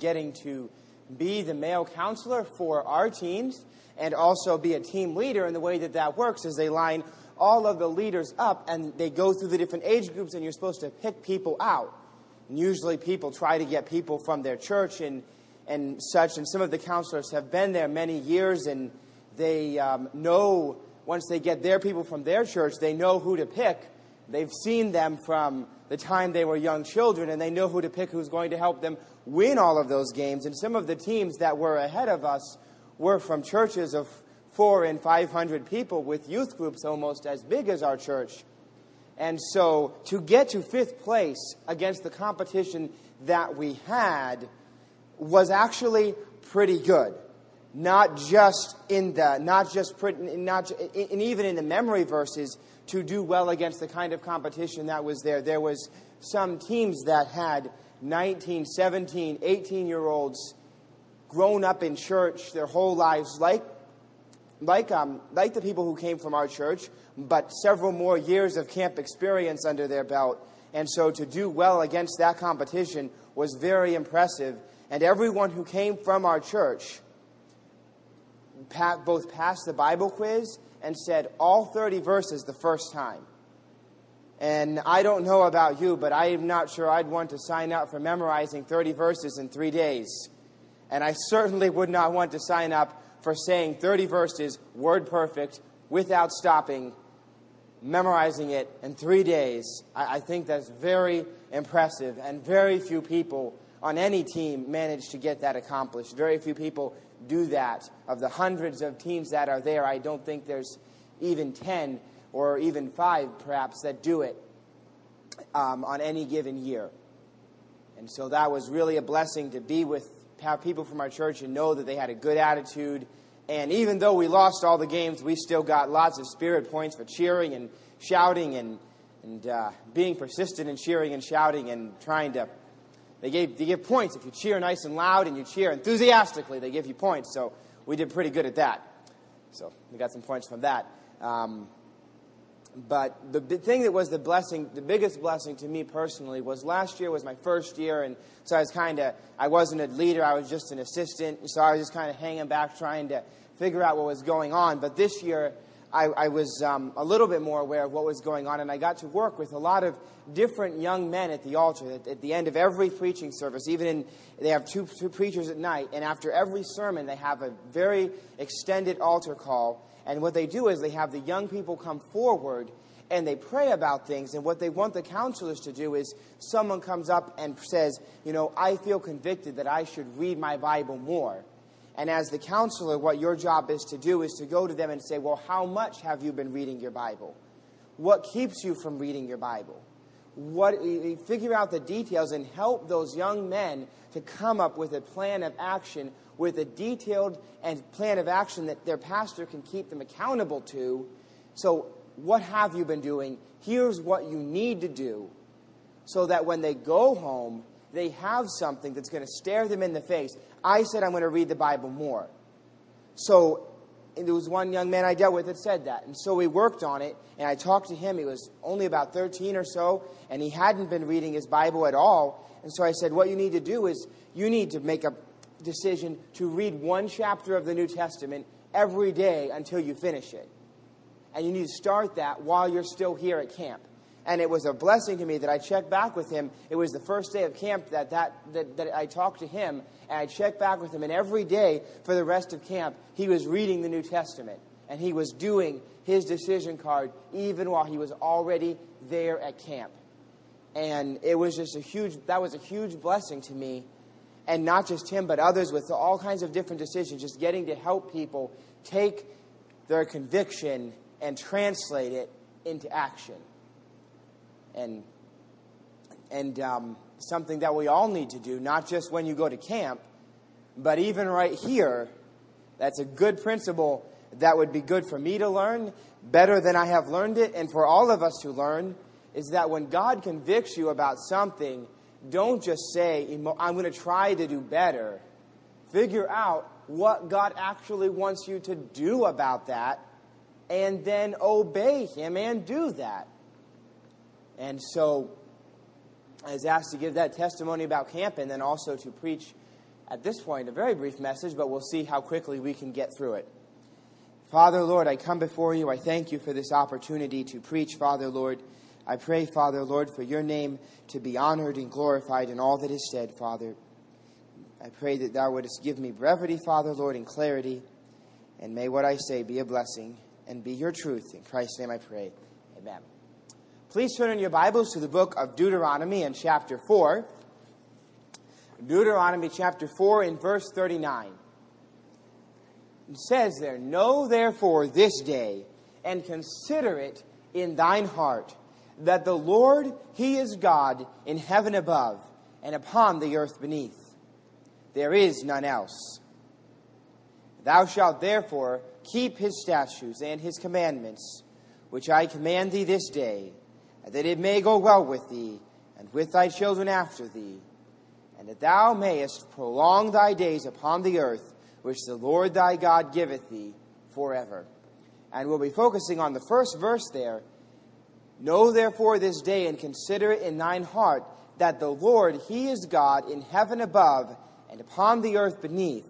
getting to be the male counselor for our teams and also be a team leader. And the way that that works is they line all of the leaders up and they go through the different age groups, and you're supposed to pick people out. And usually, people try to get people from their church and, and such. And some of the counselors have been there many years, and they um, know once they get their people from their church, they know who to pick. They've seen them from the time they were young children, and they know who to pick who's going to help them win all of those games. And some of the teams that were ahead of us were from churches of four and 500 people with youth groups almost as big as our church. And so to get to fifth place against the competition that we had was actually pretty good. Not just in the, not just, print, not, and even in the memory verses, to do well against the kind of competition that was there. There was some teams that had 19, 17, 18 year olds grown up in church their whole lives, like, like, um, like the people who came from our church, but several more years of camp experience under their belt. And so to do well against that competition was very impressive. And everyone who came from our church both passed the Bible quiz and said all 30 verses the first time. And I don't know about you, but I am not sure I'd want to sign up for memorizing 30 verses in three days. And I certainly would not want to sign up for saying 30 verses, word perfect, without stopping, memorizing it in three days. I, I think that's very impressive, and very few people on any team manage to get that accomplished. Very few people do that. Of the hundreds of teams that are there, I don't think there's even 10 or even five perhaps that do it um, on any given year. And so that was really a blessing to be with have people from our church and know that they had a good attitude. And even though we lost all the games, we still got lots of spirit points for cheering and shouting and, and uh, being persistent in cheering and shouting and trying to. They gave, they give points. If you cheer nice and loud and you cheer enthusiastically, they give you points. So we did pretty good at that. So we got some points from that. Um, but the thing that was the blessing, the biggest blessing to me personally, was last year was my first year, and so I was kind of, I wasn't a leader, I was just an assistant, so I was just kind of hanging back trying to figure out what was going on. But this year, I, I was um, a little bit more aware of what was going on, and I got to work with a lot of different young men at the altar. At, at the end of every preaching service, even in, they have two, two preachers at night, and after every sermon, they have a very extended altar call and what they do is they have the young people come forward and they pray about things. And what they want the counselors to do is someone comes up and says, You know, I feel convicted that I should read my Bible more. And as the counselor, what your job is to do is to go to them and say, Well, how much have you been reading your Bible? What keeps you from reading your Bible? What, figure out the details and help those young men to come up with a plan of action with a detailed and plan of action that their pastor can keep them accountable to. So, what have you been doing? Here's what you need to do so that when they go home, they have something that's going to stare them in the face. I said I'm going to read the Bible more. So, there was one young man I dealt with that said that. And so we worked on it, and I talked to him. He was only about 13 or so, and he hadn't been reading his Bible at all. And so I said, What you need to do is you need to make a decision to read one chapter of the New Testament every day until you finish it. And you need to start that while you're still here at camp. And it was a blessing to me that I checked back with him. It was the first day of camp that, that, that, that I talked to him, and I checked back with him. And every day for the rest of camp, he was reading the New Testament. And he was doing his decision card even while he was already there at camp. And it was just a huge, that was a huge blessing to me and not just him, but others with all kinds of different decisions, just getting to help people take their conviction and translate it into action. And, and um, something that we all need to do, not just when you go to camp, but even right here. That's a good principle that would be good for me to learn, better than I have learned it, and for all of us to learn, is that when God convicts you about something, don't just say, I'm going to try to do better. Figure out what God actually wants you to do about that, and then obey Him and do that. And so, I was asked to give that testimony about camp and then also to preach at this point, a very brief message, but we'll see how quickly we can get through it. Father, Lord, I come before you. I thank you for this opportunity to preach, Father, Lord. I pray, Father, Lord, for your name to be honored and glorified in all that is said, Father. I pray that thou wouldst give me brevity, Father, Lord, and clarity, and may what I say be a blessing and be your truth. In Christ's name I pray. Amen. Please turn in your Bibles to the book of Deuteronomy in chapter 4. Deuteronomy chapter 4 in verse 39. It says there, Know therefore this day, and consider it in thine heart, that the Lord, He is God in heaven above, and upon the earth beneath. There is none else. Thou shalt therefore keep His statutes and His commandments, which I command thee this day, that it may go well with thee, and with thy children after thee, and that thou mayest prolong thy days upon the earth, which the Lord thy God giveth thee forever. And we'll be focusing on the first verse there. Know therefore this day and consider it in thine heart that the Lord, He is God in heaven above and upon the earth beneath.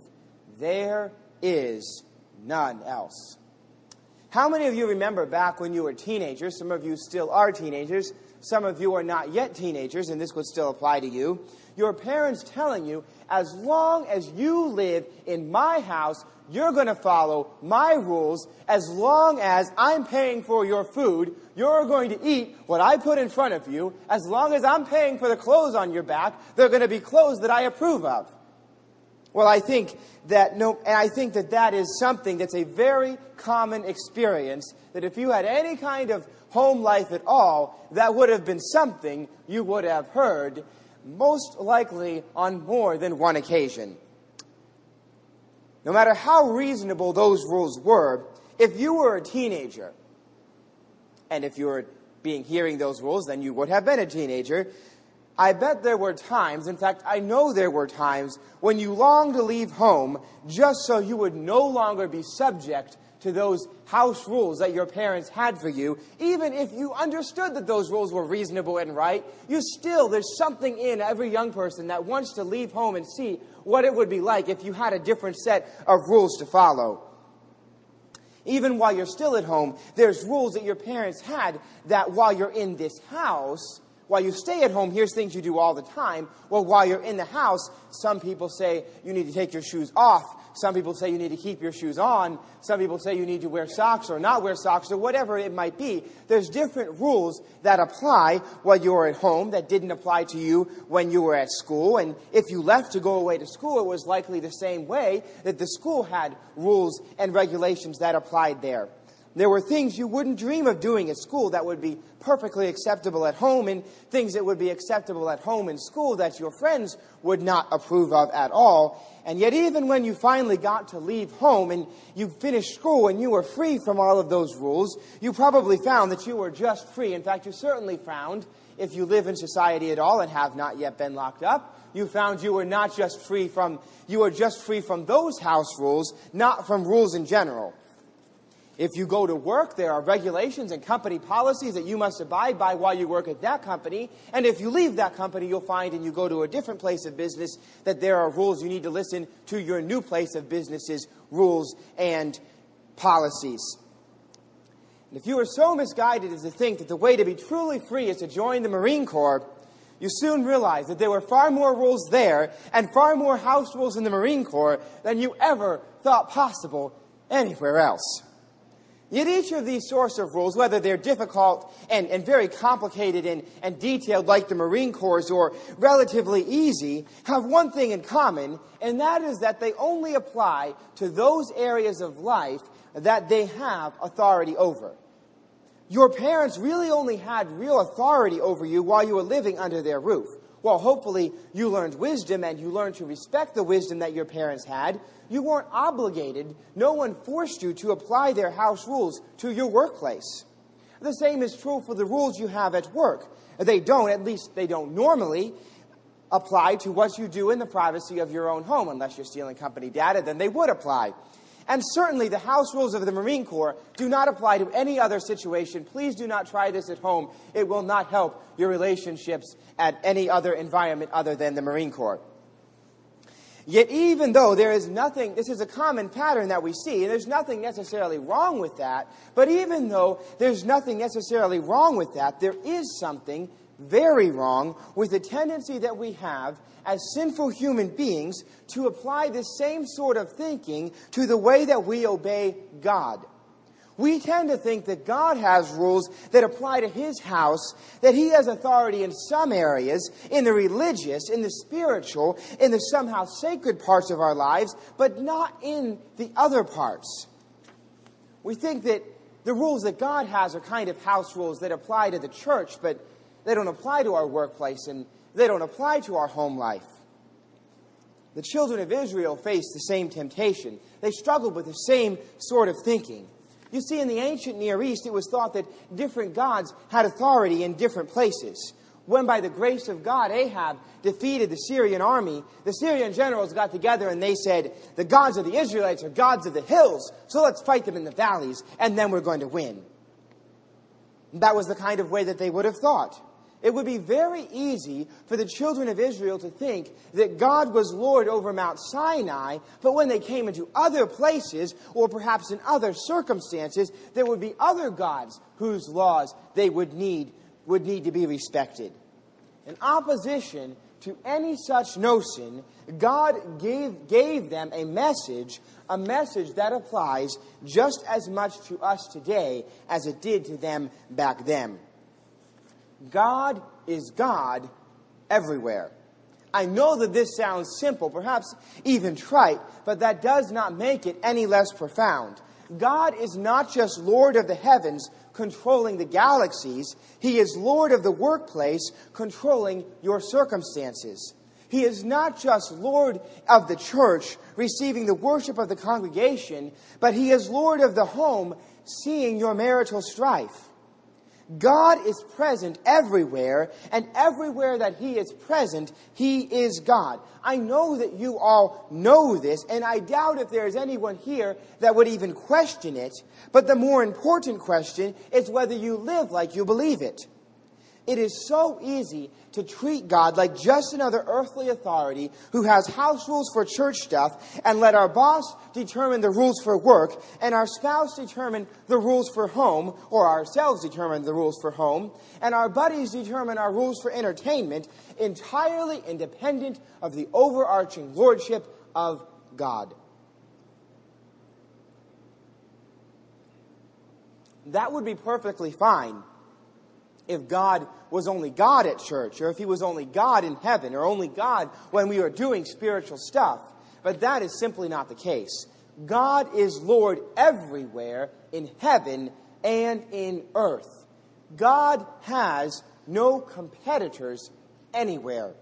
There is none else. How many of you remember back when you were teenagers? Some of you still are teenagers. Some of you are not yet teenagers, and this would still apply to you. Your parents telling you, as long as you live in my house, you're going to follow my rules. As long as I'm paying for your food, you're going to eat what I put in front of you. As long as I'm paying for the clothes on your back, they're going to be clothes that I approve of. Well, I think that no, and I think that that is something that's a very common experience. That if you had any kind of home life at all, that would have been something you would have heard, most likely on more than one occasion. No matter how reasonable those rules were, if you were a teenager, and if you were being hearing those rules, then you would have been a teenager. I bet there were times, in fact, I know there were times when you longed to leave home just so you would no longer be subject to those house rules that your parents had for you. Even if you understood that those rules were reasonable and right, you still, there's something in every young person that wants to leave home and see what it would be like if you had a different set of rules to follow. Even while you're still at home, there's rules that your parents had that while you're in this house, while you stay at home, here's things you do all the time. Well, while you're in the house, some people say you need to take your shoes off. Some people say you need to keep your shoes on. Some people say you need to wear socks or not wear socks or whatever it might be. There's different rules that apply while you're at home that didn't apply to you when you were at school. And if you left to go away to school, it was likely the same way that the school had rules and regulations that applied there. There were things you wouldn't dream of doing at school that would be perfectly acceptable at home, and things that would be acceptable at home and school that your friends would not approve of at all. And yet, even when you finally got to leave home and you finished school and you were free from all of those rules, you probably found that you were just free. In fact, you certainly found, if you live in society at all and have not yet been locked up, you found you were not just free from, you were just free from those house rules, not from rules in general. If you go to work, there are regulations and company policies that you must abide by while you work at that company. And if you leave that company, you'll find and you go to a different place of business that there are rules you need to listen to your new place of business's rules and policies. And if you are so misguided as to think that the way to be truly free is to join the Marine Corps, you soon realize that there were far more rules there and far more house rules in the Marine Corps than you ever thought possible anywhere else. Yet each of these sorts of rules, whether they're difficult and, and very complicated and, and detailed like the Marine Corps or relatively easy, have one thing in common, and that is that they only apply to those areas of life that they have authority over. Your parents really only had real authority over you while you were living under their roof. Well, hopefully you learned wisdom and you learned to respect the wisdom that your parents had you weren't obligated. No one forced you to apply their house rules to your workplace. The same is true for the rules you have at work. They don't, at least they don't normally, apply to what you do in the privacy of your own home. Unless you're stealing company data, then they would apply. And certainly the house rules of the Marine Corps do not apply to any other situation. Please do not try this at home. It will not help your relationships at any other environment other than the Marine Corps. Yet, even though there is nothing, this is a common pattern that we see, and there's nothing necessarily wrong with that, but even though there's nothing necessarily wrong with that, there is something very wrong with the tendency that we have as sinful human beings to apply the same sort of thinking to the way that we obey God. We tend to think that God has rules that apply to His house, that He has authority in some areas, in the religious, in the spiritual, in the somehow sacred parts of our lives, but not in the other parts. We think that the rules that God has are kind of house rules that apply to the church, but they don't apply to our workplace and they don't apply to our home life. The children of Israel faced the same temptation. They struggled with the same sort of thinking. You see, in the ancient Near East, it was thought that different gods had authority in different places. When, by the grace of God, Ahab defeated the Syrian army, the Syrian generals got together and they said, The gods of the Israelites are gods of the hills, so let's fight them in the valleys, and then we're going to win. That was the kind of way that they would have thought. It would be very easy for the children of Israel to think that God was Lord over Mount Sinai, but when they came into other places, or perhaps in other circumstances, there would be other gods whose laws they would need, would need to be respected. In opposition to any such notion, God gave, gave them a message, a message that applies just as much to us today as it did to them back then. God is God everywhere. I know that this sounds simple, perhaps even trite, but that does not make it any less profound. God is not just Lord of the heavens, controlling the galaxies, He is Lord of the workplace, controlling your circumstances. He is not just Lord of the church, receiving the worship of the congregation, but He is Lord of the home, seeing your marital strife. God is present everywhere, and everywhere that He is present, He is God. I know that you all know this, and I doubt if there is anyone here that would even question it, but the more important question is whether you live like you believe it. It is so easy to treat God like just another earthly authority who has house rules for church stuff and let our boss determine the rules for work and our spouse determine the rules for home or ourselves determine the rules for home and our buddies determine our rules for entertainment entirely independent of the overarching lordship of God. That would be perfectly fine if God was only God at church, or if he was only God in heaven, or only God when we are doing spiritual stuff. But that is simply not the case. God is Lord everywhere in heaven and in earth. God has no competitors anywhere.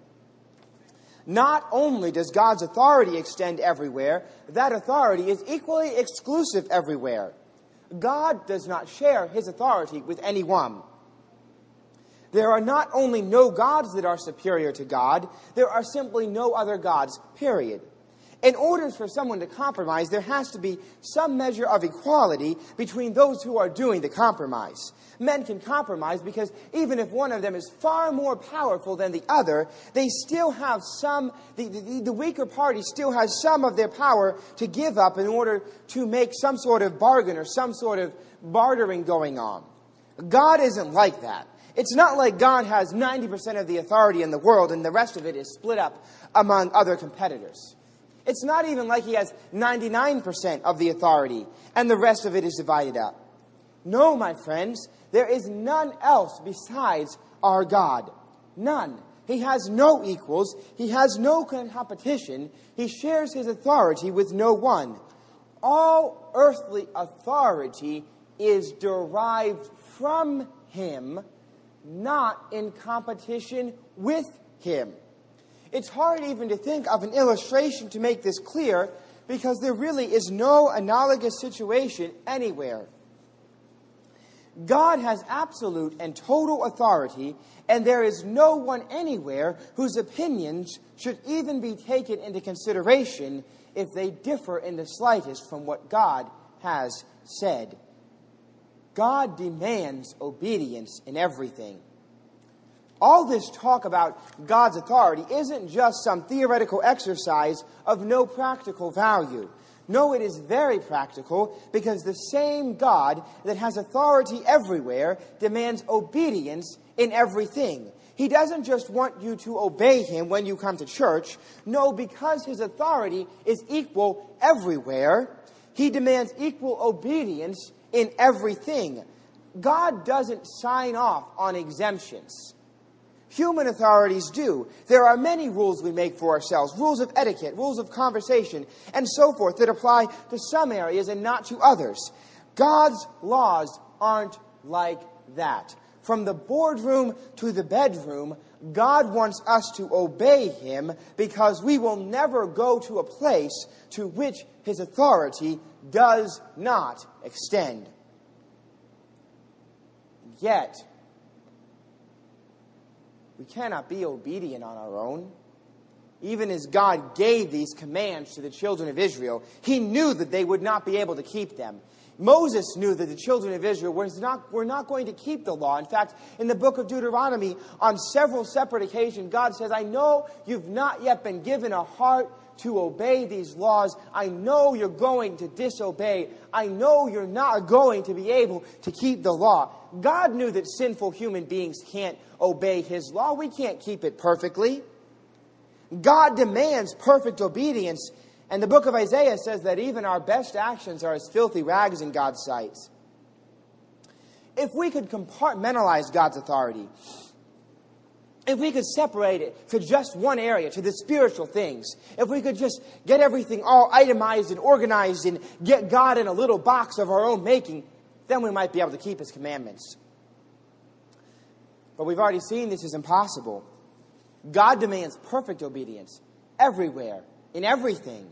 Not only does God's authority extend everywhere, that authority is equally exclusive everywhere. God does not share his authority with anyone. There are not only no gods that are superior to God, there are simply no other gods, period. In order for someone to compromise, there has to be some measure of equality between those who are doing the compromise. Men can compromise because even if one of them is far more powerful than the other, they still have some, the, the, the weaker party still has some of their power to give up in order to make some sort of bargain or some sort of bartering going on. God isn't like that. It's not like God has 90% of the authority in the world and the rest of it is split up among other competitors. It's not even like he has 99% of the authority and the rest of it is divided up. No, my friends, there is none else besides our God. None. He has no equals. He has no competition. He shares his authority with no one. All earthly authority is derived from him not in competition with him. It's hard even to think of an illustration to make this clear because there really is no analogous situation anywhere. God has absolute and total authority, and there is no one anywhere whose opinions should even be taken into consideration if they differ in the slightest from what God has said. God demands obedience in everything. All this talk about God's authority isn't just some theoretical exercise of no practical value. No, it is very practical because the same God that has authority everywhere demands obedience in everything. He doesn't just want you to obey him when you come to church. No, because his authority is equal everywhere, he demands equal obedience in everything. God doesn't sign off on exemptions. Human authorities do. There are many rules we make for ourselves rules of etiquette, rules of conversation, and so forth that apply to some areas and not to others. God's laws aren't like that. From the boardroom to the bedroom, God wants us to obey Him because we will never go to a place to which His authority does not extend. Yet, we cannot be obedient on our own. Even as God gave these commands to the children of Israel, He knew that they would not be able to keep them. Moses knew that the children of Israel were not, were not going to keep the law. In fact, in the book of Deuteronomy, on several separate occasions, God says, I know you've not yet been given a heart to obey these laws. I know you're going to disobey. I know you're not going to be able to keep the law. God knew that sinful human beings can't obey His law. We can't keep it perfectly. God demands perfect obedience and the book of Isaiah says that even our best actions are as filthy rags in God's sight. If we could compartmentalize God's authority, if we could separate it to just one area, to the spiritual things, if we could just get everything all itemized and organized and get God in a little box of our own making, then we might be able to keep His commandments. But we've already seen this is impossible. God demands perfect obedience everywhere, in everything.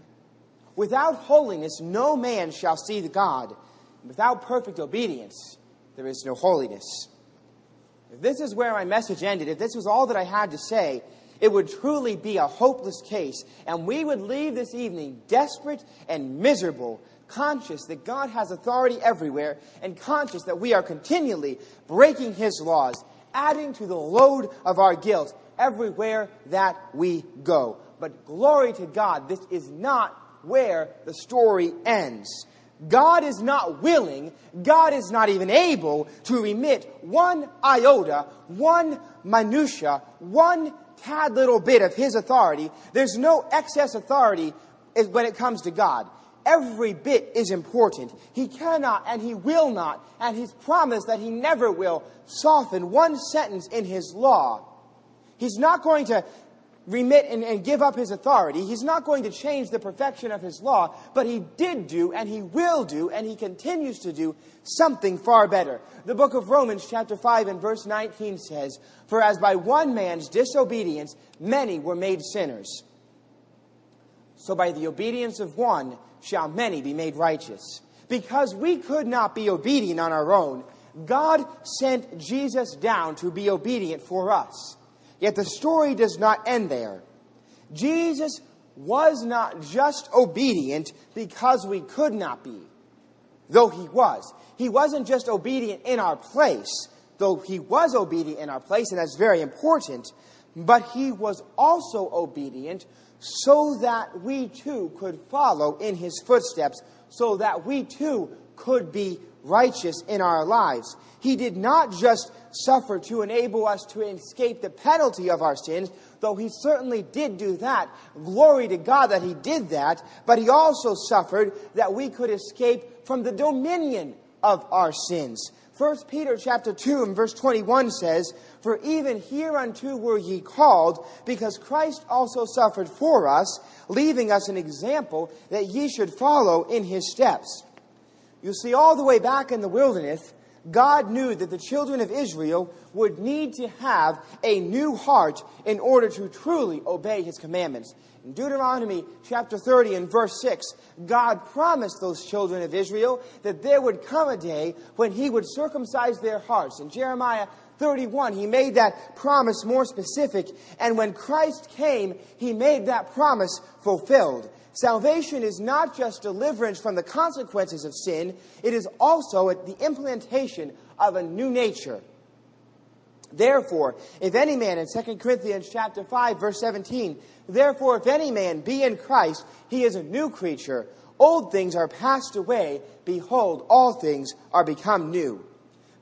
Without holiness, no man shall see the God. Without perfect obedience, there is no holiness. If this is where my message ended, if this was all that I had to say, it would truly be a hopeless case, and we would leave this evening desperate and miserable, conscious that God has authority everywhere, and conscious that we are continually breaking His laws, adding to the load of our guilt everywhere that we go. But glory to God, this is not where the story ends. God is not willing, God is not even able to remit one iota, one minutia, one tad little bit of His authority. There's no excess authority when it comes to God. Every bit is important. He cannot and He will not, and He's promised that He never will soften one sentence in His law. He's not going to remit and, and, give up his authority. He's not going to change the perfection of his law, but he did do, and he will do, and he continues to do something far better. The book of Romans, chapter 5, and verse 19 says, For as by one man's disobedience many were made sinners, so by the obedience of one shall many be made righteous. Because we could not be obedient on our own, God sent Jesus down to be obedient for us. Yet the story does not end there. Jesus was not just obedient because we could not be, though he was. He wasn't just obedient in our place, though he was obedient in our place, and that's very important, but he was also obedient so that we too could follow in his footsteps, so that we too could be righteous in our lives. He did not just suffer to enable us to escape the penalty of our sins, though he certainly did do that. Glory to God that he did that, but he also suffered that we could escape from the dominion of our sins. 1 Peter chapter 2 and verse 21 says, For even hereunto were ye called, because Christ also suffered for us, leaving us an example that ye should follow in his steps. You see, all the way back in the wilderness, God knew that the children of Israel would need to have a new heart in order to truly obey his commandments. In Deuteronomy chapter 30 and verse 6, God promised those children of Israel that there would come a day when he would circumcise their hearts. In Jeremiah 31, he made that promise more specific. And when Christ came, he made that promise fulfilled. Salvation is not just deliverance from the consequences of sin, it is also the implantation of a new nature. Therefore, if any man in 2 Corinthians chapter 5 verse 17, therefore if any man be in Christ, he is a new creature. Old things are passed away, behold all things are become new.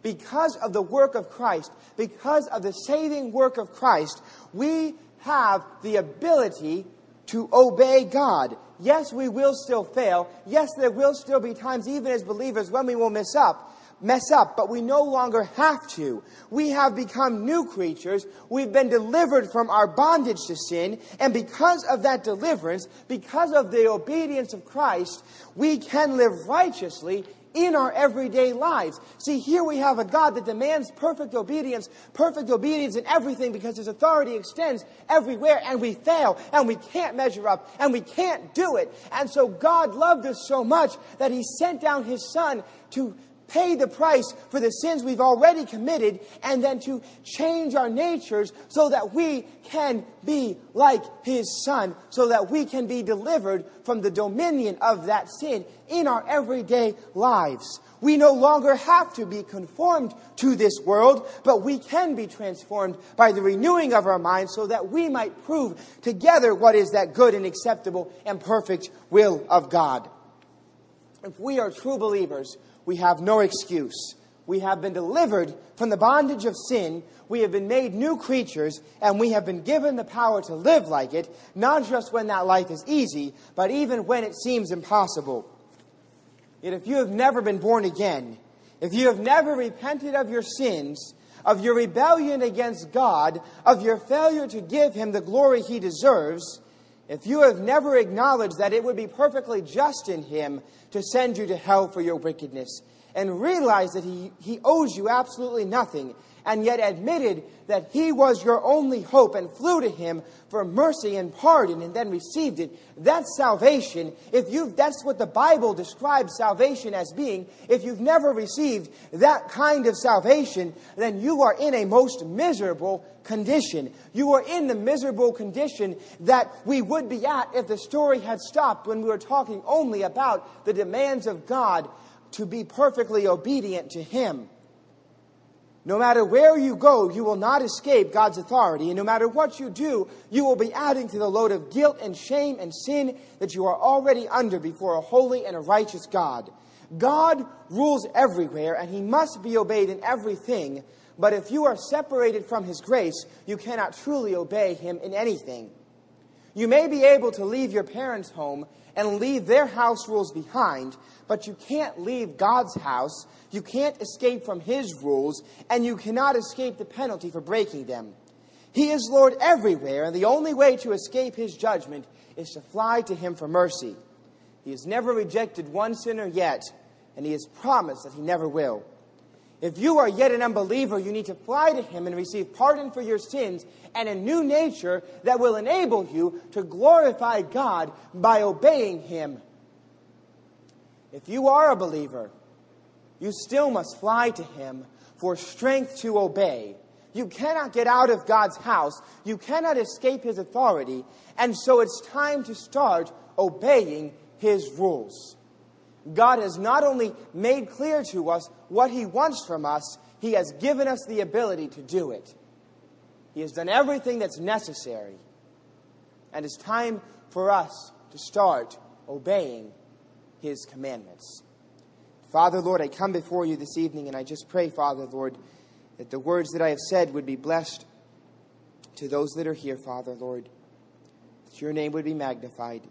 Because of the work of Christ, because of the saving work of Christ, we have the ability to obey God. Yes, we will still fail. Yes, there will still be times, even as believers, when we will mess up mess up, but we no longer have to. We have become new creatures. We've been delivered from our bondage to sin, and because of that deliverance, because of the obedience of Christ, we can live righteously in our everyday lives. See, here we have a God that demands perfect obedience, perfect obedience in everything because His authority extends everywhere and we fail and we can't measure up and we can't do it. And so God loved us so much that He sent down His Son to pay the price for the sins we've already committed and then to change our natures so that we can be like his son, so that we can be delivered from the dominion of that sin in our everyday lives. We no longer have to be conformed to this world, but we can be transformed by the renewing of our minds so that we might prove together what is that good and acceptable and perfect will of God. If we are true believers, we have no excuse. We have been delivered from the bondage of sin. We have been made new creatures, and we have been given the power to live like it, not just when that life is easy, but even when it seems impossible. Yet if you have never been born again, if you have never repented of your sins, of your rebellion against God, of your failure to give Him the glory He deserves, if you have never acknowledged that it would be perfectly just in Him to send you to hell for your wickedness, and realize that he, he owes you absolutely nothing, and yet admitted that He was your only hope and flew to Him for mercy and pardon and then received it. That's salvation. If you that's what the Bible describes salvation as being. If you've never received that kind of salvation, then you are in a most miserable condition. You are in the miserable condition that we would be at if the story had stopped when we were talking only about the demands of God to be perfectly obedient to Him. No matter where you go, you will not escape God's authority. And no matter what you do, you will be adding to the load of guilt and shame and sin that you are already under before a holy and a righteous God. God rules everywhere, and He must be obeyed in everything. But if you are separated from His grace, you cannot truly obey Him in anything. You may be able to leave your parents' home and leave their house rules behind, but you can't leave God's house. You can't escape from His rules, and you cannot escape the penalty for breaking them. He is Lord everywhere, and the only way to escape His judgment is to fly to Him for mercy. He has never rejected one sinner yet, and He has promised that He never will. If you are yet an unbeliever, you need to fly to Him and receive pardon for your sins and a new nature that will enable you to glorify God by obeying Him. If you are a believer, you still must fly to Him for strength to obey. You cannot get out of God's house. You cannot escape His authority. And so it's time to start obeying His rules. God has not only made clear to us what He wants from us, He has given us the ability to do it. He has done everything that's necessary. And it's time for us to start obeying His commandments. Father, Lord, I come before you this evening and I just pray, Father, Lord, that the words that I have said would be blessed to those that are here, Father, Lord, that your name would be magnified.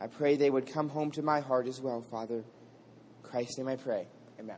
I pray they would come home to my heart as well, Father. In Christ's name I pray. Amen.